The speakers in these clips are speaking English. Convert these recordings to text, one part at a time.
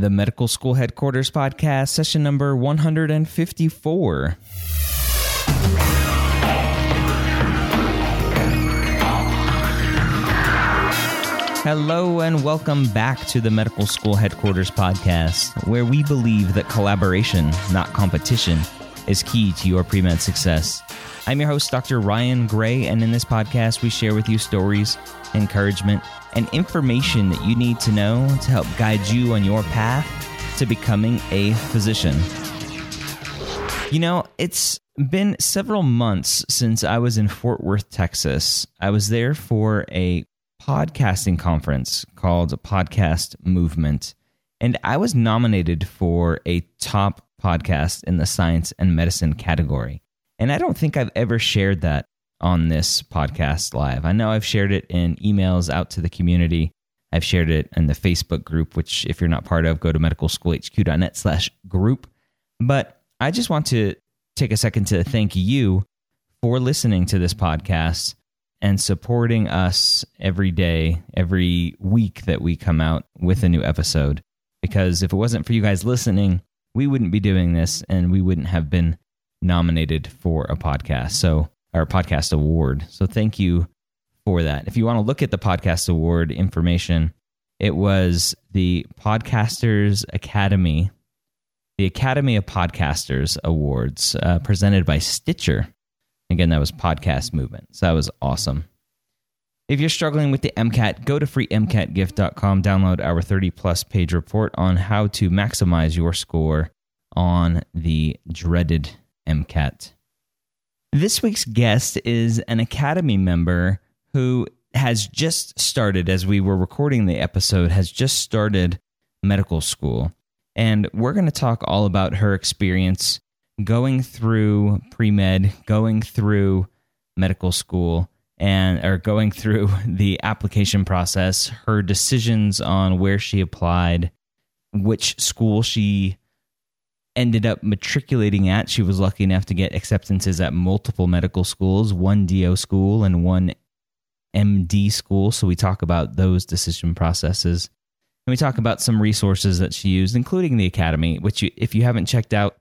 The Medical School Headquarters Podcast, session number 154. Hello, and welcome back to the Medical School Headquarters Podcast, where we believe that collaboration, not competition, is key to your pre med success. I'm your host, Dr. Ryan Gray, and in this podcast, we share with you stories, encouragement, and information that you need to know to help guide you on your path to becoming a physician. You know, it's been several months since I was in Fort Worth, Texas. I was there for a podcasting conference called Podcast Movement, and I was nominated for a top podcast in the science and medicine category. And I don't think I've ever shared that on this podcast live. I know I've shared it in emails out to the community. I've shared it in the Facebook group, which if you're not part of, go to medicalschoolhq.net slash group. But I just want to take a second to thank you for listening to this podcast and supporting us every day, every week that we come out with a new episode. Because if it wasn't for you guys listening, we wouldn't be doing this and we wouldn't have been nominated for a podcast. So, our podcast award. So, thank you for that. If you want to look at the podcast award information, it was the Podcasters Academy, the Academy of Podcasters Awards uh, presented by Stitcher. Again, that was Podcast Movement. So, that was awesome. If you're struggling with the MCAT, go to freemcatgift.com, download our 30 plus page report on how to maximize your score on the dreaded MCAT. This week's guest is an Academy member who has just started, as we were recording the episode, has just started medical school. And we're going to talk all about her experience going through pre med, going through medical school, and or going through the application process, her decisions on where she applied, which school she ended up matriculating at. She was lucky enough to get acceptances at multiple medical schools, one DO school and one MD school. So we talk about those decision processes. And we talk about some resources that she used, including the Academy, which you, if you haven't checked out,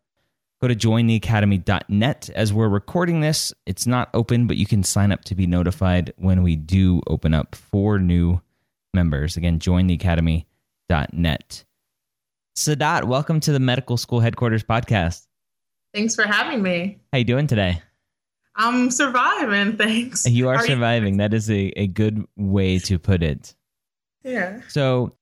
go to jointheacademy.net. As we're recording this, it's not open, but you can sign up to be notified when we do open up for new members. Again, jointheacademy.net. Saidat, welcome to the Medical School Headquarters podcast. Thanks for having me. How you doing today? I'm surviving, thanks. You are, are surviving. You- that is a, a good way to put it. Yeah. So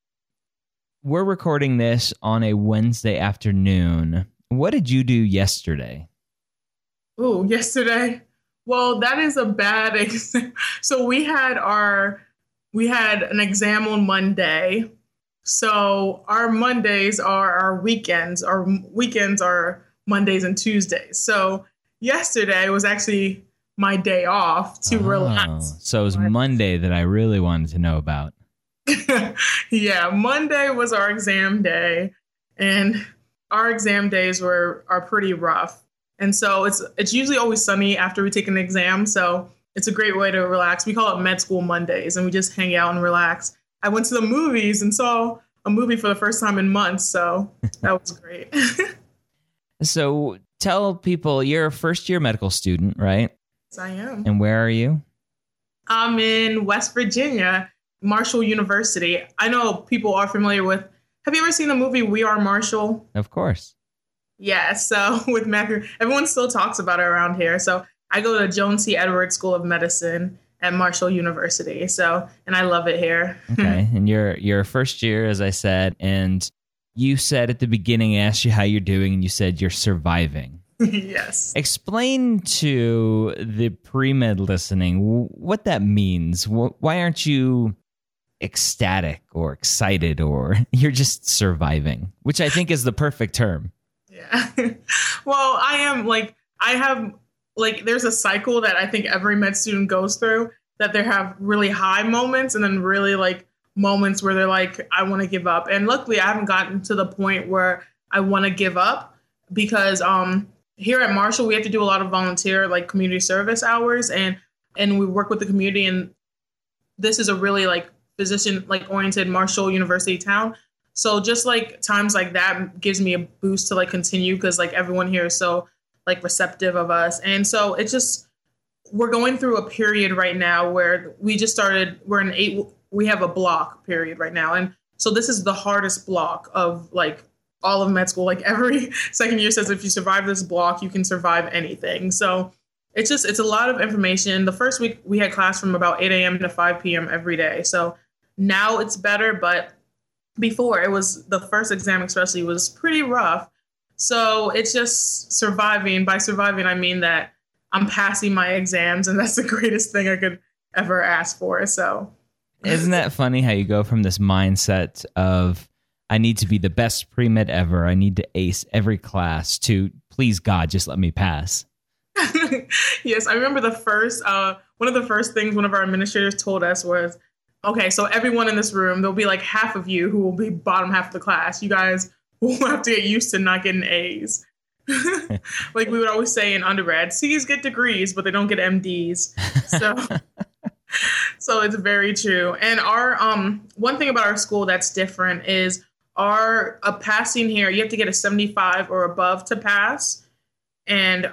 we're recording this on a Wednesday afternoon. What did you do yesterday? Oh, yesterday. Well, that is a bad exam. So we had our we had an exam on Monday so our Mondays are our weekends. Our weekends are Mondays and Tuesdays. So yesterday was actually my day off to oh, relax. So it was Monday that I really wanted to know about. yeah, Monday was our exam day, and our exam days were are pretty rough. And so it's it's usually always sunny after we take an exam, so it's a great way to relax. We call it med school Mondays, and we just hang out and relax. I went to the movies and saw a movie for the first time in months, so that was great. so tell people you're a first year medical student, right? Yes, I am. And where are you? I'm in West Virginia, Marshall University. I know people are familiar with. Have you ever seen the movie We Are Marshall? Of course. Yeah, so with Matthew, everyone still talks about it around here. So I go to Joan C. Edwards School of Medicine at Marshall University. So, and I love it here. okay. And you're you're first year as I said and you said at the beginning I asked you how you're doing and you said you're surviving. yes. Explain to the pre-med listening what that means. Why aren't you ecstatic or excited or you're just surviving, which I think is the perfect term. Yeah. well, I am like I have like there's a cycle that I think every med student goes through that they have really high moments and then really like moments where they're like I want to give up. And luckily I haven't gotten to the point where I want to give up because um here at Marshall we have to do a lot of volunteer like community service hours and and we work with the community and this is a really like physician like oriented Marshall University town. So just like times like that gives me a boost to like continue because like everyone here is so like receptive of us. And so it's just we're going through a period right now where we just started we're in eight we have a block period right now. And so this is the hardest block of like all of med school. Like every second year says if you survive this block, you can survive anything. So it's just it's a lot of information. The first week we had class from about 8 a.m. to 5 p.m. every day. So now it's better, but before it was the first exam especially was pretty rough. So it's just surviving. By surviving, I mean that I'm passing my exams, and that's the greatest thing I could ever ask for. So isn't that funny how you go from this mindset of I need to be the best pre med ever, I need to ace every class to please God, just let me pass. yes, I remember the first uh, one of the first things one of our administrators told us was, okay, so everyone in this room, there'll be like half of you who will be bottom half of the class. You guys will have to get used to not getting A's. like we would always say in undergrad, C's get degrees, but they don't get MDs. So so it's very true. And our um one thing about our school that's different is our a passing here, you have to get a 75 or above to pass. And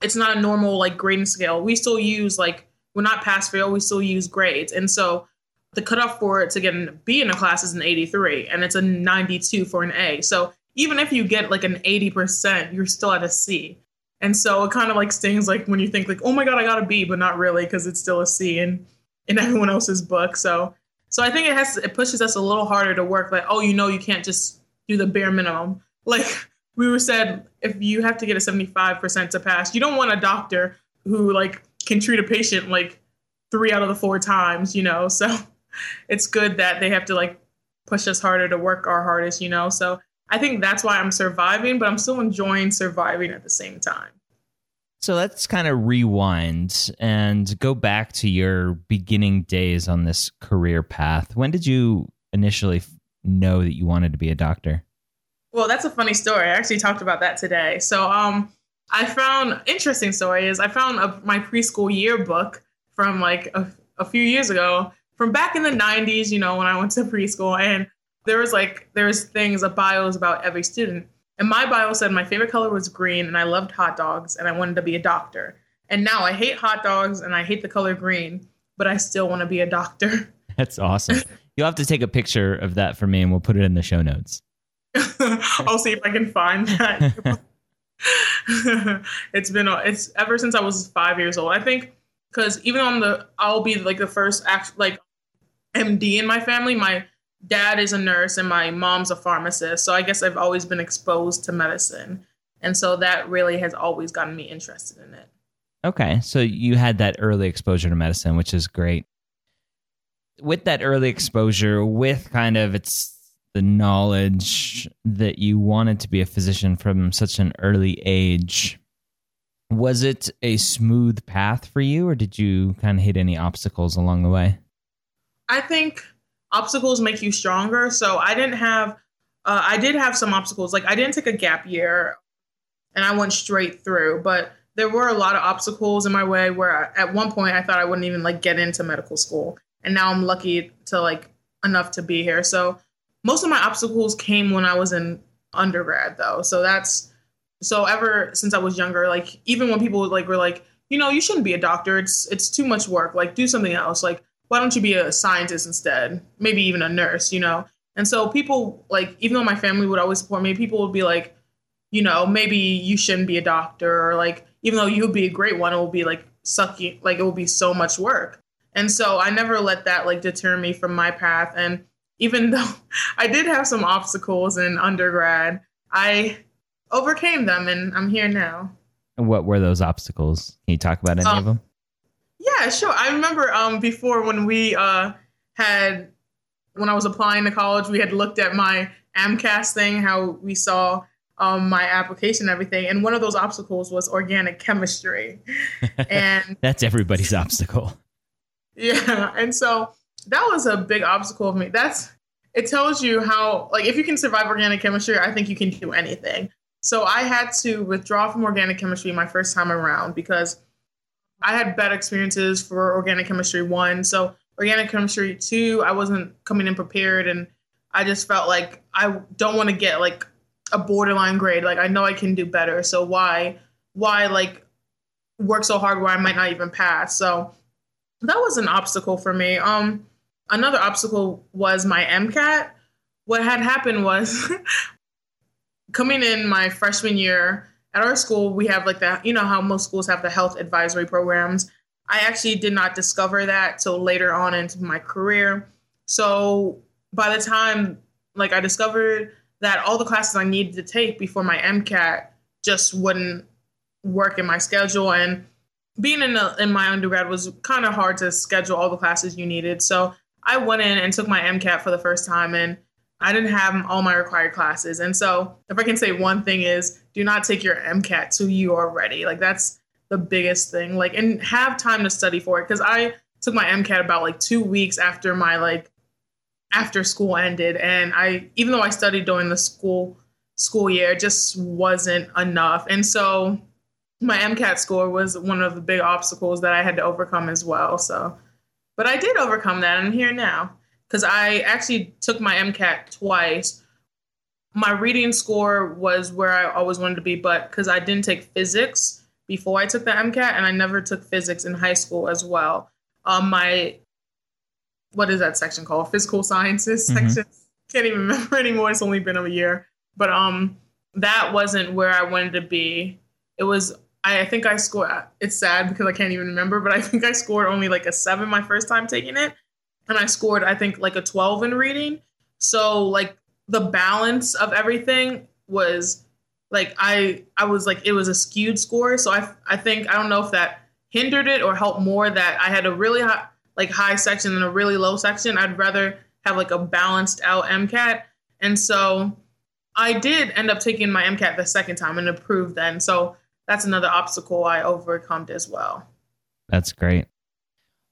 it's not a normal like grading scale. We still use like we're not pass fail, we still use grades. And so the cutoff for it to get a B in a class is an 83 and it's a 92 for an A. So even if you get like an 80%, you're still at a C. And so it kind of like stings like when you think like, oh my God, I got a B, but not really because it's still a C in, in everyone else's book. So so I think it has it pushes us a little harder to work like, oh, you know you can't just do the bare minimum. Like we were said, if you have to get a 75% to pass, you don't want a doctor who like can treat a patient like three out of the four times, you know. So it's good that they have to like push us harder to work our hardest, you know. So I think that's why I'm surviving, but I'm still enjoying surviving at the same time. So let's kind of rewind and go back to your beginning days on this career path. When did you initially know that you wanted to be a doctor? Well, that's a funny story. I actually talked about that today. So, um, I found interesting story is I found a, my preschool yearbook from like a, a few years ago, from back in the '90s. You know, when I went to preschool, and there was like there was things of bios about every student. And my bio said my favorite color was green, and I loved hot dogs, and I wanted to be a doctor. And now I hate hot dogs, and I hate the color green, but I still want to be a doctor. That's awesome. You'll have to take a picture of that for me, and we'll put it in the show notes. I'll see if I can find that. it's been it's ever since I was five years old. I think because even on the I'll be like the first act like MD in my family. My dad is a nurse and my mom's a pharmacist, so I guess I've always been exposed to medicine, and so that really has always gotten me interested in it. Okay, so you had that early exposure to medicine, which is great. With that early exposure, with kind of its the knowledge that you wanted to be a physician from such an early age was it a smooth path for you or did you kind of hit any obstacles along the way i think obstacles make you stronger so i didn't have uh, i did have some obstacles like i didn't take a gap year and i went straight through but there were a lot of obstacles in my way where at one point i thought i wouldn't even like get into medical school and now i'm lucky to like enough to be here so most of my obstacles came when I was in undergrad though. So that's so ever since I was younger, like even when people like were like, you know, you shouldn't be a doctor. It's it's too much work. Like do something else. Like why don't you be a scientist instead? Maybe even a nurse, you know? And so people like even though my family would always support me, people would be like, you know, maybe you shouldn't be a doctor or like even though you'd be a great one, it will be like sucky like it will be so much work. And so I never let that like deter me from my path and even though I did have some obstacles in undergrad, I overcame them and I'm here now. And what were those obstacles? Can you talk about any um, of them? Yeah, sure. I remember um, before when we uh, had, when I was applying to college, we had looked at my AMCAS thing, how we saw um, my application and everything. And one of those obstacles was organic chemistry. and that's everybody's obstacle. Yeah. And so that was a big obstacle of me. That's it tells you how like if you can survive organic chemistry, I think you can do anything. So I had to withdraw from organic chemistry my first time around because I had bad experiences for organic chemistry one. So organic chemistry two, I wasn't coming in prepared and I just felt like I don't want to get like a borderline grade. Like I know I can do better. So why why like work so hard where I might not even pass? So that was an obstacle for me. Um another obstacle was my MCAT. What had happened was coming in my freshman year at our school, we have like that, you know, how most schools have the health advisory programs. I actually did not discover that till later on into my career. So by the time like I discovered that all the classes I needed to take before my MCAT just wouldn't work in my schedule and being in, a, in my undergrad was kind of hard to schedule all the classes you needed. So I went in and took my MCAT for the first time and I didn't have all my required classes. And so if I can say one thing is do not take your MCAT till you are ready. Like that's the biggest thing. Like and have time to study for it. Cause I took my MCAT about like two weeks after my like after school ended. And I even though I studied during the school school year, it just wasn't enough. And so my MCAT score was one of the big obstacles that I had to overcome as well. So but I did overcome that. And I'm here now because I actually took my MCAT twice. My reading score was where I always wanted to be, but because I didn't take physics before I took the MCAT, and I never took physics in high school as well. Um, my what is that section called? Physical sciences mm-hmm. section. Can't even remember anymore. It's only been a year, but um, that wasn't where I wanted to be. It was I think I scored. It's sad because I can't even remember, but I think I scored only like a seven my first time taking it, and I scored I think like a twelve in reading. So like the balance of everything was like I I was like it was a skewed score. So I I think I don't know if that hindered it or helped more that I had a really high like high section and a really low section. I'd rather have like a balanced out MCAT, and so I did end up taking my MCAT the second time and approved then. So that's another obstacle I overcome as well. That's great.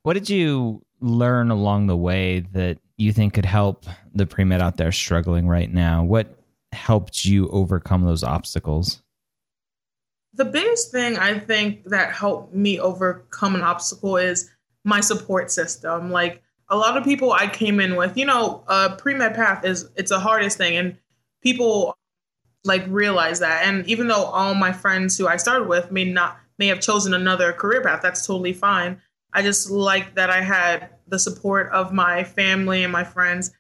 What did you learn along the way that you think could help the pre med out there struggling right now? What helped you overcome those obstacles? The biggest thing I think that helped me overcome an obstacle is my support system. Like a lot of people I came in with, you know, a pre med path is it's the hardest thing, and people like realize that. And even though all my friends who I started with may not may have chosen another career path, that's totally fine. I just like that I had the support of my family and my friends,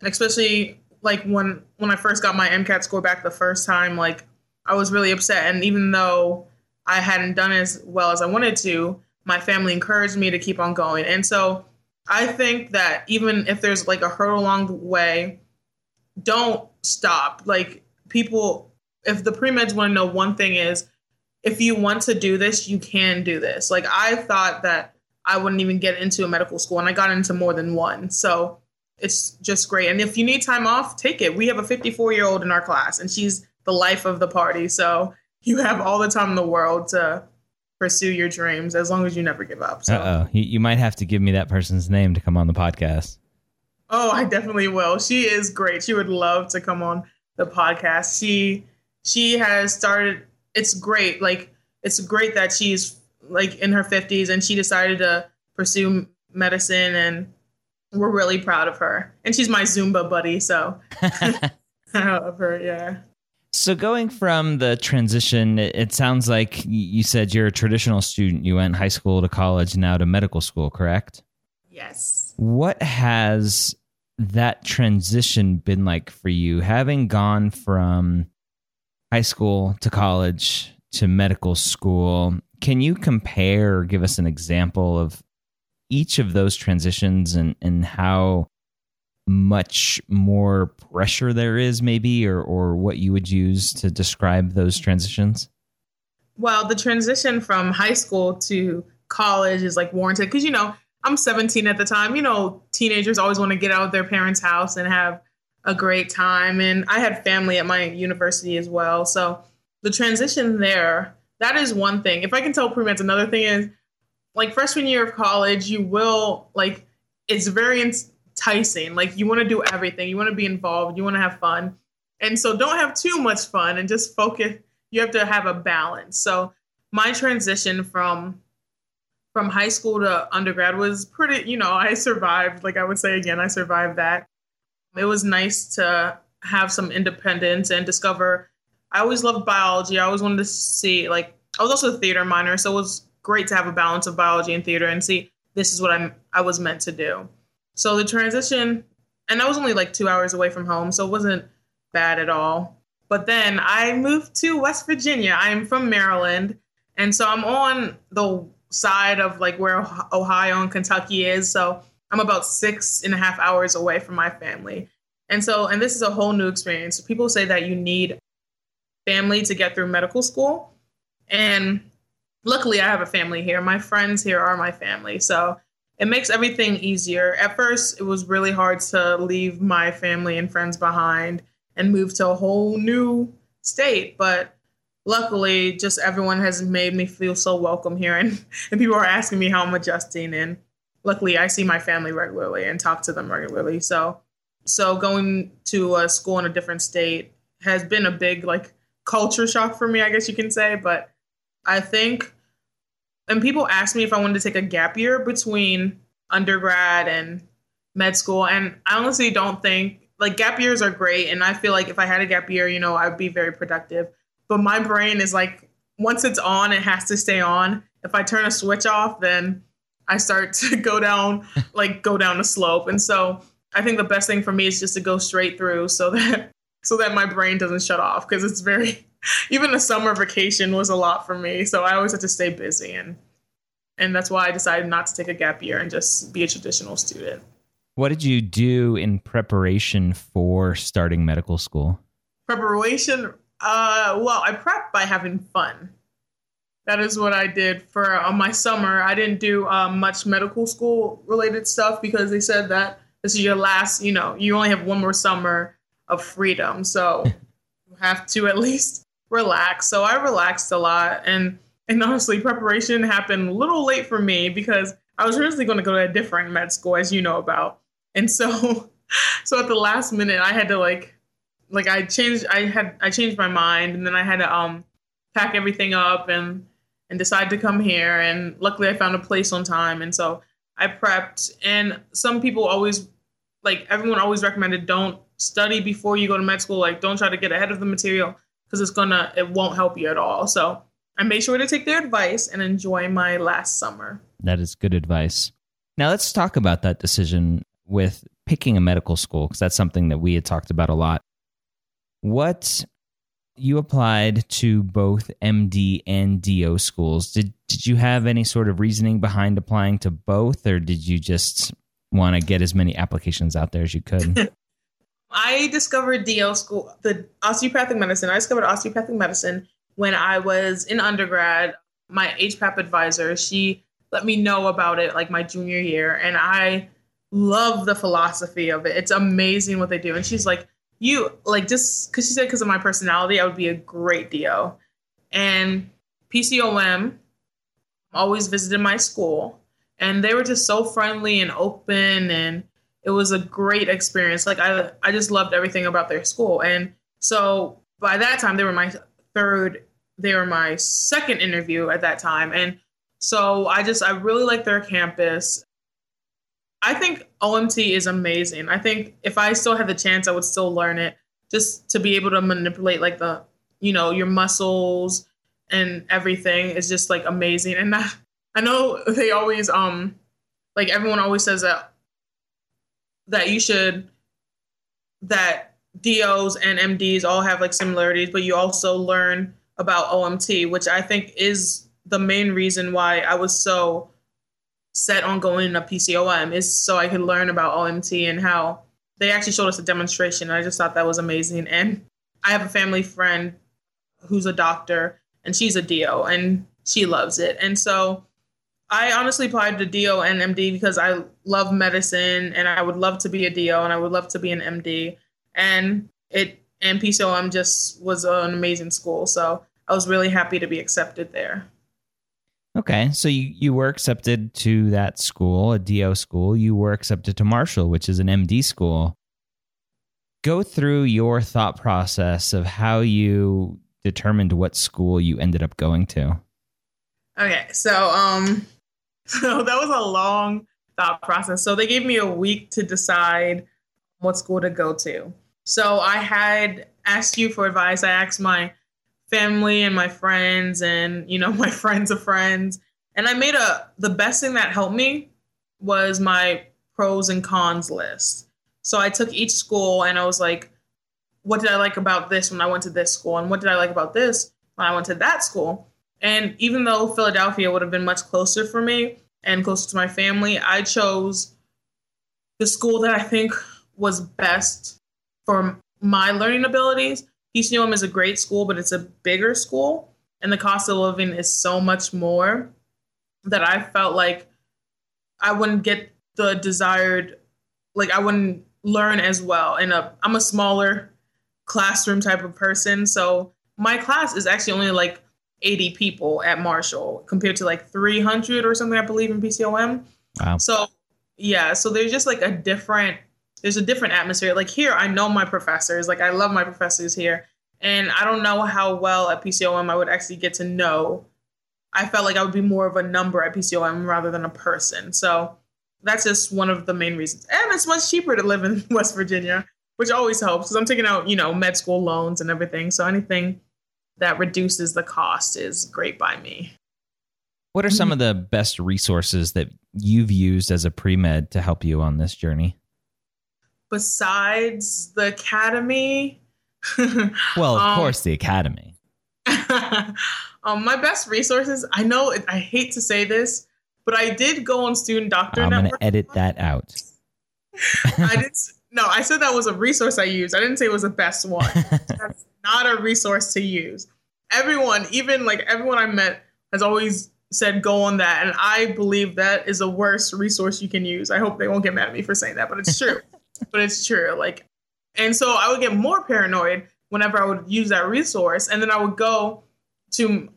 and especially like when when I first got my MCAT score back the first time, like I was really upset. And even though I hadn't done as well as I wanted to, my family encouraged me to keep on going. And so I think that even if there's like a hurdle along the way, don't stop. Like people, if the pre meds want to know one thing is, if you want to do this, you can do this. Like I thought that I wouldn't even get into a medical school, and I got into more than one. So it's just great. And if you need time off, take it. We have a 54 year old in our class, and she's the life of the party. So you have all the time in the world to pursue your dreams as long as you never give up. So. Uh oh, you, you might have to give me that person's name to come on the podcast. Oh, I definitely will. She is great. She would love to come on the podcast. She she has started. It's great. Like it's great that she's like in her fifties and she decided to pursue medicine, and we're really proud of her. And she's my Zumba buddy, so I love her. Yeah. So going from the transition, it sounds like you said you're a traditional student. You went high school to college, now to medical school, correct? Yes. What has that transition been like for you, having gone from high school to college to medical school? Can you compare or give us an example of each of those transitions and, and how much more pressure there is, maybe, or, or what you would use to describe those transitions? Well, the transition from high school to college is like warranted because, you know, I'm 17 at the time. You know, teenagers always want to get out of their parents' house and have a great time. And I had family at my university as well. So the transition there, that is one thing. If I can tell pre-meds, another thing is like freshman year of college, you will like it's very enticing. Like you want to do everything, you want to be involved, you want to have fun. And so don't have too much fun and just focus. You have to have a balance. So my transition from from high school to undergrad was pretty, you know, I survived. Like I would say again, I survived that. It was nice to have some independence and discover. I always loved biology. I always wanted to see, like, I was also a theater minor, so it was great to have a balance of biology and theater and see this is what I'm I was meant to do. So the transition, and I was only like two hours away from home, so it wasn't bad at all. But then I moved to West Virginia. I'm from Maryland, and so I'm on the side of like where Ohio and Kentucky is. So I'm about six and a half hours away from my family. And so, and this is a whole new experience. People say that you need family to get through medical school. And luckily, I have a family here. My friends here are my family. So it makes everything easier. At first, it was really hard to leave my family and friends behind and move to a whole new state. But luckily, just everyone has made me feel so welcome here. And, and people are asking me how I'm adjusting. And luckily, I see my family regularly and talk to them regularly. So, so going to a school in a different state has been a big like culture shock for me, I guess you can say. But I think, and people ask me if I wanted to take a gap year between undergrad and med school. And I honestly don't think like gap years are great. And I feel like if I had a gap year, you know, I'd be very productive. But my brain is like, once it's on, it has to stay on. If I turn a switch off, then I start to go down, like go down a slope. And so I think the best thing for me is just to go straight through so that so that my brain doesn't shut off because it's very even a summer vacation was a lot for me. So I always had to stay busy and and that's why I decided not to take a gap year and just be a traditional student. What did you do in preparation for starting medical school? Preparation, uh, well, I prepped by having fun. That is what I did for uh, my summer. I didn't do um, much medical school related stuff because they said that this is your last, you know, you only have one more summer of freedom. So you have to at least relax. So I relaxed a lot. And, and honestly, preparation happened a little late for me because I was originally going to go to a different med school, as you know about. And so, so at the last minute, I had to like, like I changed, I had, I changed my mind, and then I had to um pack everything up and and decide to come here. And luckily, I found a place on time, and so I prepped. And some people always, like everyone always recommended, don't study before you go to med school. Like, don't try to get ahead of the material because it's gonna, it won't help you at all. So I made sure to take their advice and enjoy my last summer. That is good advice. Now let's talk about that decision with picking a medical school because that's something that we had talked about a lot. What you applied to both MD and DO schools. Did did you have any sort of reasoning behind applying to both or did you just want to get as many applications out there as you could? I discovered DO school, the osteopathic medicine. I discovered osteopathic medicine when I was in undergrad. My HPAP advisor, she let me know about it like my junior year and I love the philosophy of it. It's amazing what they do. And she's like, you like just because she said because of my personality, I would be a great DO. And PCOM always visited my school, and they were just so friendly and open, and it was a great experience. Like I, I just loved everything about their school. And so by that time, they were my third, they were my second interview at that time, and so I just I really like their campus. I think OMT is amazing. I think if I still had the chance, I would still learn it just to be able to manipulate like the, you know, your muscles and everything is just like amazing. And that, I know they always, um, like everyone always says that, that you should, that DOs and MDs all have like similarities, but you also learn about OMT, which I think is the main reason why I was so set on going to PCOM is so I could learn about OMT and how they actually showed us a demonstration. I just thought that was amazing. And I have a family friend who's a doctor and she's a DO and she loves it. And so I honestly applied to DO and MD because I love medicine and I would love to be a DO and I would love to be an MD. and it and PCOM just was an amazing school. So I was really happy to be accepted there. Okay, so you, you were accepted to that school, a DO school. You were accepted to Marshall, which is an MD school. Go through your thought process of how you determined what school you ended up going to. Okay, so um, so that was a long thought process. So they gave me a week to decide what school to go to. So I had asked you for advice. I asked my family and my friends and you know my friends of friends and i made a the best thing that helped me was my pros and cons list so i took each school and i was like what did i like about this when i went to this school and what did i like about this when i went to that school and even though philadelphia would have been much closer for me and closer to my family i chose the school that i think was best for my learning abilities PCOM is a great school, but it's a bigger school, and the cost of living is so much more that I felt like I wouldn't get the desired, like I wouldn't learn as well. And uh, I'm a smaller classroom type of person, so my class is actually only like 80 people at Marshall compared to like 300 or something, I believe in PCOM. Wow. So yeah, so there's just like a different there's a different atmosphere. Like here, I know my professors. Like I love my professors here, and I don't know how well at PCOM I would actually get to know. I felt like I would be more of a number at PCOM rather than a person. So that's just one of the main reasons. And it's much cheaper to live in West Virginia, which always helps because I'm taking out, you know, med school loans and everything. So anything that reduces the cost is great by me. What are some of the best resources that you've used as a pre med to help you on this journey? besides the academy. well, of um, course, the academy. um, my best resources. I know I hate to say this, but I did go on Student Doctor. I'm going to edit that out. I didn't, No, I said that was a resource I used. I didn't say it was the best one. That's not a resource to use. Everyone, even like everyone I met, has always said go on that, and I believe that is the worst resource you can use. I hope they won't get mad at me for saying that, but it's true but it's true. Like, and so I would get more paranoid whenever I would use that resource, and then I would go to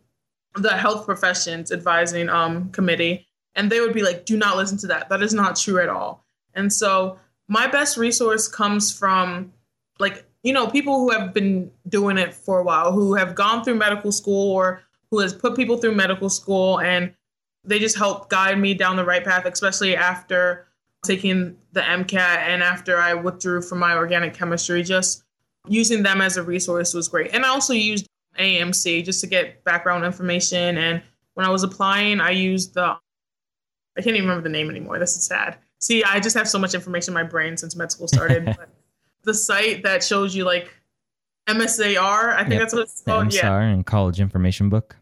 the health professions advising um, committee, and they would be like, "Do not listen to that. That is not true at all." And so my best resource comes from like you know people who have been doing it for a while, who have gone through medical school or who has put people through medical school, and they just help guide me down the right path, especially after taking the MCAT and after I withdrew from my organic chemistry, just using them as a resource was great. And I also used AMC just to get background information. And when I was applying, I used the, I can't even remember the name anymore. This is sad. See, I just have so much information in my brain since med school started. the site that shows you like MSAR, I think yep. that's what it's called. MSAR yeah. and College Information Book.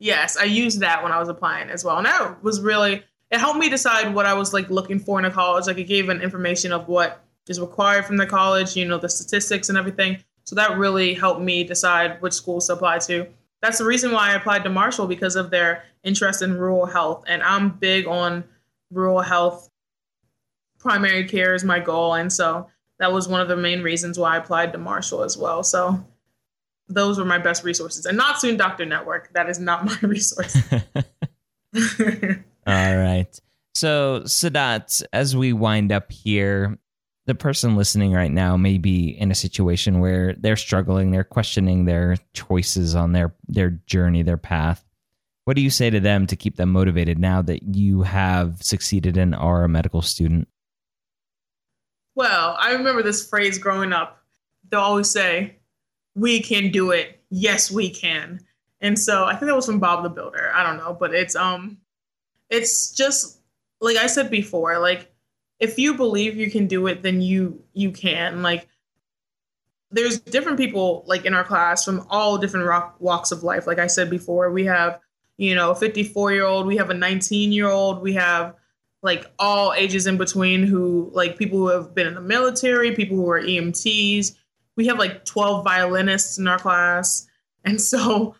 Yes, I used that when I was applying as well. And that was really it helped me decide what I was like looking for in a college. Like it gave an information of what is required from the college, you know, the statistics and everything. So that really helped me decide which schools to apply to. That's the reason why I applied to Marshall because of their interest in rural health. And I'm big on rural health. Primary care is my goal. And so that was one of the main reasons why I applied to Marshall as well. So those were my best resources. And not Student Doctor Network. That is not my resource. All right. So, Saidat, as we wind up here, the person listening right now may be in a situation where they're struggling, they're questioning their choices on their their journey, their path. What do you say to them to keep them motivated now that you have succeeded and are a medical student? Well, I remember this phrase growing up. They'll always say, "We can do it. Yes, we can." And so I think that was from Bob the Builder. I don't know, but it's um it's just like I said before, like if you believe you can do it, then you you can. Like there's different people like in our class from all different rock, walks of life. Like I said before, we have you know a 54 year old, we have a 19 year old, we have like all ages in between who like people who have been in the military, people who are EMTs. We have like 12 violinists in our class. And so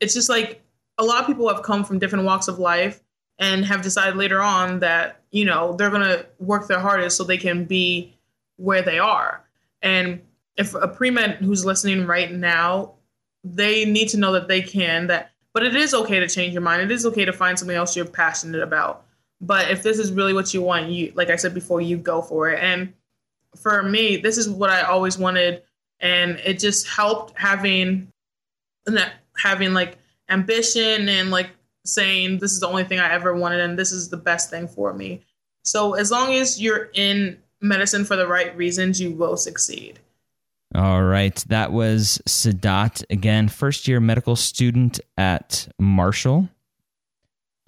it's just like a lot of people have come from different walks of life and have decided later on that you know they're going to work their hardest so they can be where they are and if a pre med who's listening right now, they need to know that they can that. But it is okay to change your mind. It is okay to find something else you're passionate about. But if this is really what you want, you like I said before, you go for it. And for me, this is what I always wanted, and it just helped having having like ambition and like saying this is the only thing I ever wanted and this is the best thing for me. So as long as you're in medicine for the right reasons, you will succeed. All right. That was Saidat again, first year medical student at Marshall.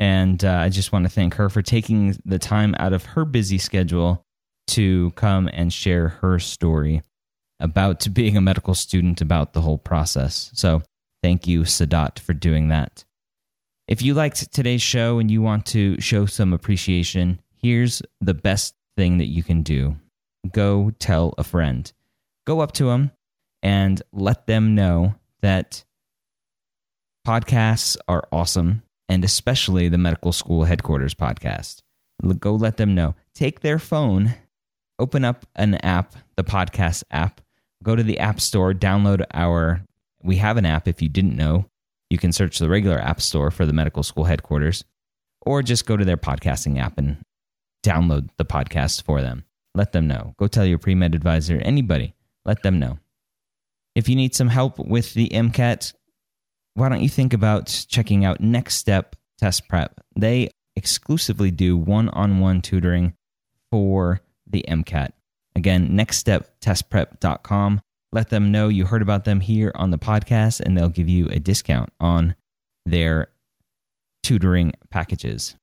And uh, I just want to thank her for taking the time out of her busy schedule to come and share her story about being a medical student, about the whole process. So thank you, Saidat, for doing that. If you liked today's show and you want to show some appreciation, here's the best thing that you can do go tell a friend. Go up to them and let them know that podcasts are awesome, and especially the medical school headquarters podcast. Go let them know. Take their phone, open up an app, the podcast app, go to the App Store, download our. We have an app if you didn't know. You can search the regular App Store for the medical school headquarters, or just go to their podcasting app and download the podcast for them. Let them know. Go tell your pre med advisor, anybody, let them know. If you need some help with the MCAT, why don't you think about checking out Next Step Test Prep? They exclusively do one on one tutoring for the MCAT. Again, nextsteptestprep.com. Let them know you heard about them here on the podcast, and they'll give you a discount on their tutoring packages.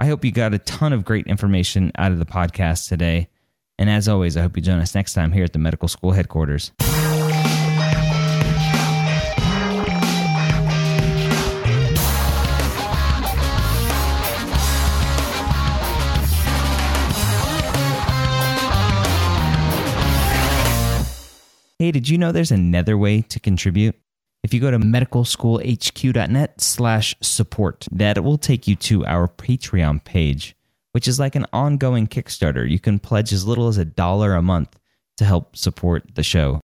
I hope you got a ton of great information out of the podcast today. And as always, I hope you join us next time here at the medical school headquarters. Hey, did you know there's another way to contribute? If you go to medicalschoolhq.net slash support, that will take you to our Patreon page, which is like an ongoing Kickstarter. You can pledge as little as a dollar a month to help support the show.